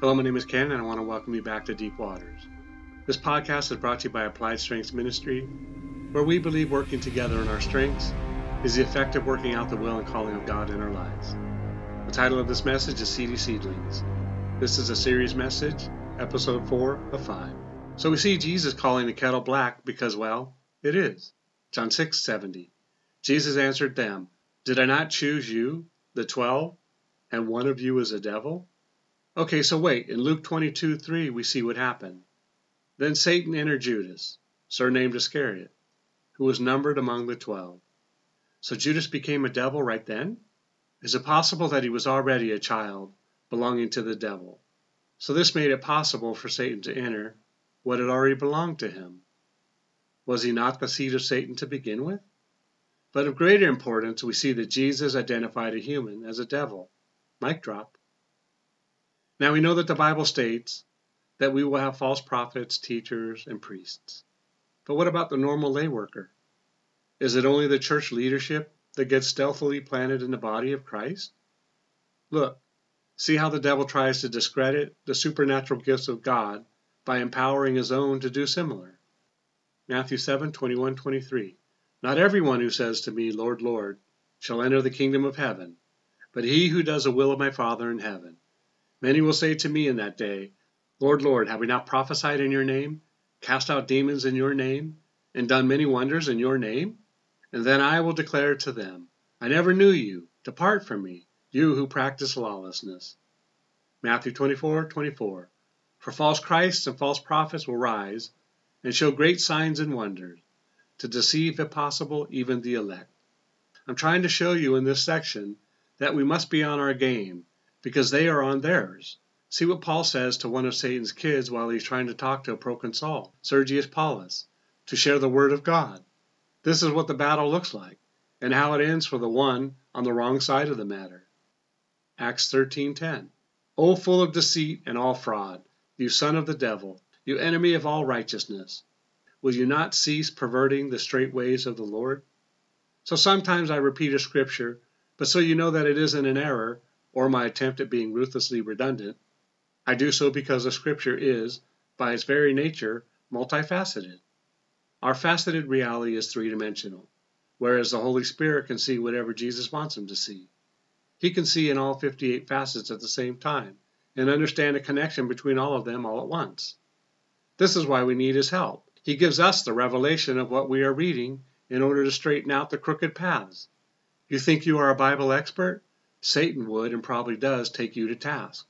Hello, my name is Ken, and I want to welcome you back to Deep Waters. This podcast is brought to you by Applied Strengths Ministry, where we believe working together in our strengths is the effect of working out the will and calling of God in our lives. The title of this message is Seedy Seedlings. This is a series message, episode 4 of 5. So we see Jesus calling the kettle black because, well, it is. John 6 70. Jesus answered them, Did I not choose you, the twelve, and one of you is a devil? Okay, so wait. In Luke 22 3, we see what happened. Then Satan entered Judas, surnamed Iscariot, who was numbered among the twelve. So Judas became a devil right then? Is it possible that he was already a child belonging to the devil? So this made it possible for Satan to enter what had already belonged to him. Was he not the seed of Satan to begin with? But of greater importance, we see that Jesus identified a human as a devil. Mic drop. Now we know that the Bible states that we will have false prophets, teachers, and priests. But what about the normal lay worker? Is it only the church leadership that gets stealthily planted in the body of Christ? Look, see how the devil tries to discredit the supernatural gifts of God by empowering his own to do similar. Matthew 7 21 23. Not everyone who says to me, Lord, Lord, shall enter the kingdom of heaven, but he who does the will of my Father in heaven. Many will say to me in that day, Lord, Lord, have we not prophesied in your name, cast out demons in your name, and done many wonders in your name? And then I will declare to them, I never knew you. Depart from me, you who practice lawlessness. Matthew 24, 24. For false Christs and false prophets will rise and show great signs and wonders, to deceive, if possible, even the elect. I'm trying to show you in this section that we must be on our game because they are on theirs. See what Paul says to one of Satan's kids while he's trying to talk to a proconsul, Sergius Paulus, to share the word of God. This is what the battle looks like, and how it ends for the one on the wrong side of the matter. Acts 13:10. O full of deceit and all fraud, you son of the devil, you enemy of all righteousness, will you not cease perverting the straight ways of the Lord? So sometimes I repeat a scripture, but so you know that it isn't an error, or my attempt at being ruthlessly redundant. I do so because the Scripture is, by its very nature, multifaceted. Our faceted reality is three dimensional, whereas the Holy Spirit can see whatever Jesus wants him to see. He can see in all 58 facets at the same time and understand a connection between all of them all at once. This is why we need his help. He gives us the revelation of what we are reading in order to straighten out the crooked paths. You think you are a Bible expert? Satan would and probably does take you to task.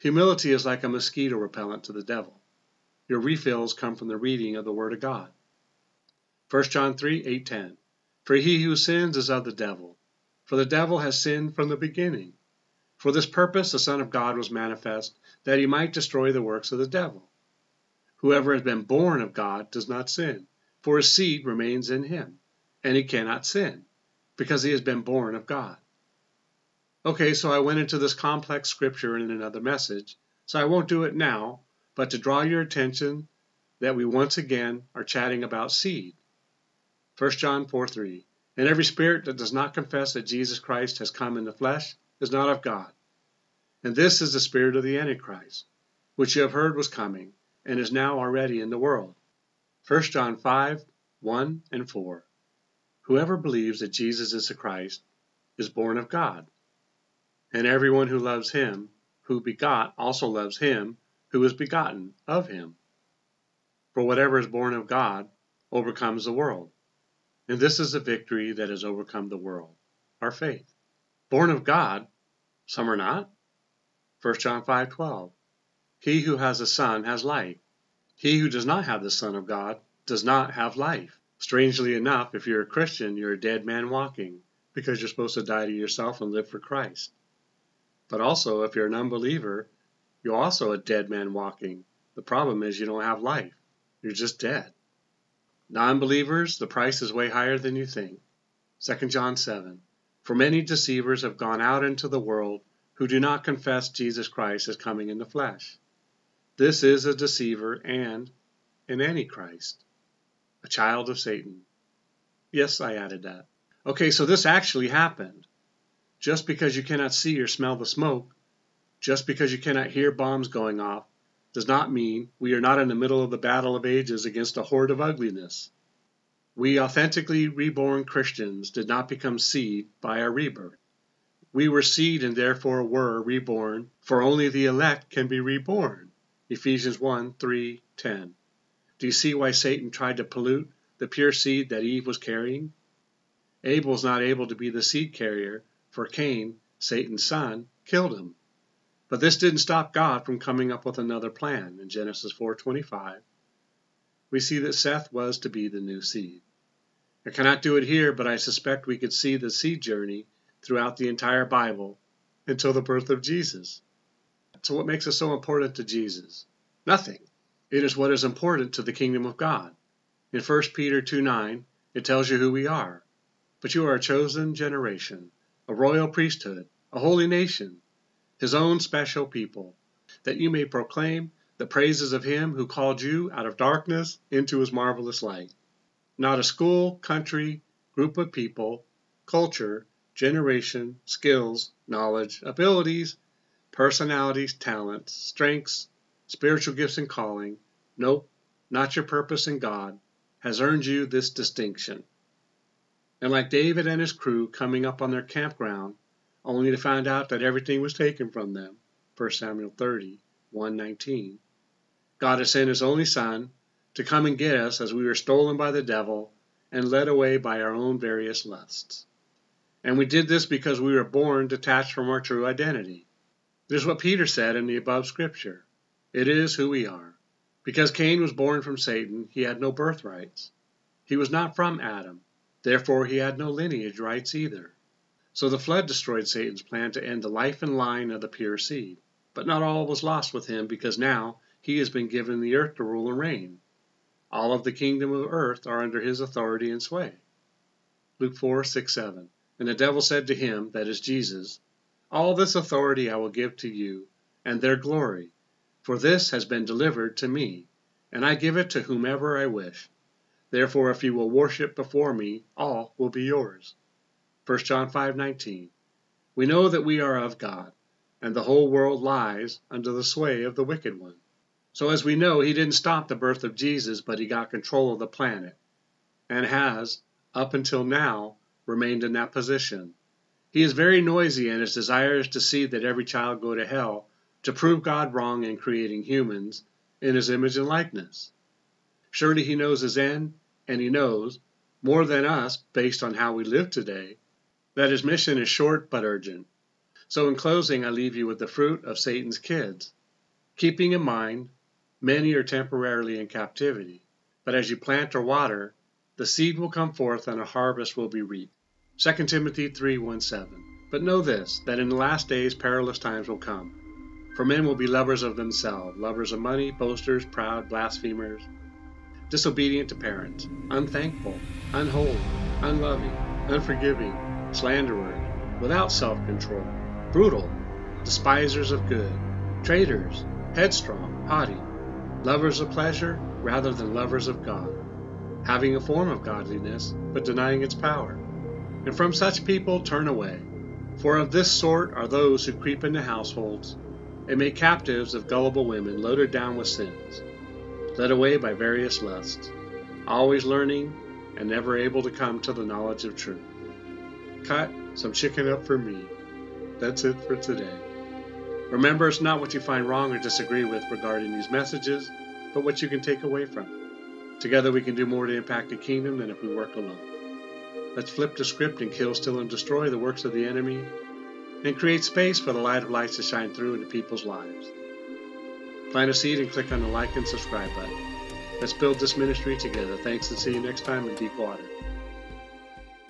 Humility is like a mosquito repellent to the devil. Your refills come from the reading of the Word of God. 1 John 3 8 10. For he who sins is of the devil, for the devil has sinned from the beginning. For this purpose the Son of God was manifest, that he might destroy the works of the devil. Whoever has been born of God does not sin, for his seed remains in him, and he cannot sin, because he has been born of God. Okay, so I went into this complex scripture in another message, so I won't do it now, but to draw your attention that we once again are chatting about seed. 1 John 4 3. And every spirit that does not confess that Jesus Christ has come in the flesh is not of God. And this is the spirit of the Antichrist, which you have heard was coming, and is now already in the world. 1 John 5 1 and 4. Whoever believes that Jesus is the Christ is born of God and everyone who loves him, who begot, also loves him who is begotten of him. For whatever is born of God overcomes the world. And this is the victory that has overcome the world, our faith. Born of God, some are not. 1 John 5:12. He who has a son has life. He who does not have the Son of God does not have life. Strangely enough, if you're a Christian, you're a dead man walking because you're supposed to die to yourself and live for Christ. But also, if you're an unbeliever, you're also a dead man walking. The problem is you don't have life. You're just dead. Non believers, the price is way higher than you think. 2 John 7. For many deceivers have gone out into the world who do not confess Jesus Christ as coming in the flesh. This is a deceiver and an antichrist, a child of Satan. Yes, I added that. Okay, so this actually happened. Just because you cannot see or smell the smoke Just because you cannot hear bombs going off does not mean we are not in the middle of the battle of ages against a horde of ugliness. We authentically reborn Christians did not become seed by our rebirth. We were seed and therefore were reborn, for only the elect can be reborn. Ephesians 1 3 10. Do you see why Satan tried to pollute the pure seed that Eve was carrying? Abel was not able to be the seed carrier, for Cain, Satan's son, killed him. But this didn't stop God from coming up with another plan. In Genesis 4:25, we see that Seth was to be the new seed. I cannot do it here, but I suspect we could see the seed journey throughout the entire Bible until the birth of Jesus. So what makes us so important to Jesus? Nothing. It is what is important to the kingdom of God. In 1 Peter 2 9, it tells you who we are. But you are a chosen generation, a royal priesthood, a holy nation, his own special people, that you may proclaim the praises of him who called you out of darkness into his marvelous light. Not a school, country, group of people, culture, generation, skills, knowledge, abilities, personalities, talents, strengths, spiritual gifts and calling, nope, not your purpose in God, has earned you this distinction. And like David and his crew coming up on their campground, only to find out that everything was taken from them, 1 Samuel 30, 119, God has sent his only Son to come and get us as we were stolen by the devil and led away by our own various lusts. And we did this because we were born detached from our true identity. This is what Peter said in the above scripture. It is who we are. Because Cain was born from Satan, he had no birthrights. He was not from Adam, therefore he had no lineage rights either. So the flood destroyed Satan's plan to end the life and line of the pure seed. But not all was lost with him, because now he has been given the earth to rule and reign. All of the kingdom of earth are under his authority and sway. Luke 4 6 7. And the devil said to him, that is Jesus, All this authority I will give to you, and their glory for this has been delivered to me, and I give it to whomever I wish. Therefore, if you will worship before me, all will be yours. 1 John 5:19. We know that we are of God, and the whole world lies under the sway of the wicked one. So as we know, he didn't stop the birth of Jesus, but he got control of the planet, and has, up until now, remained in that position. He is very noisy, and his desire is to see that every child go to hell to prove God wrong in creating humans in his image and likeness. Surely he knows his end, and he knows, more than us based on how we live today, that his mission is short but urgent. So, in closing, I leave you with the fruit of Satan's kids, keeping in mind many are temporarily in captivity, but as you plant or water, the seed will come forth and a harvest will be reaped. 2 Timothy 3 1 7. But know this, that in the last days perilous times will come. For men will be lovers of themselves, lovers of money, boasters, proud, blasphemers, disobedient to parents, unthankful, unholy, unloving, unforgiving, slanderer, without self control, brutal, despisers of good, traitors, headstrong, haughty, lovers of pleasure rather than lovers of God, having a form of godliness, but denying its power. And from such people turn away. For of this sort are those who creep into households and make captives of gullible women loaded down with sins, led away by various lusts, always learning and never able to come to the knowledge of truth. Cut some chicken up for me. That's it for today. Remember, it's not what you find wrong or disagree with regarding these messages, but what you can take away from it. Together we can do more to impact the kingdom than if we work alone. Let's flip the script and kill, steal, and destroy the works of the enemy and create space for the light of lights to shine through into people's lives. Plant a seed and click on the like and subscribe button. Let's build this ministry together. Thanks and see you next time in Deep Water.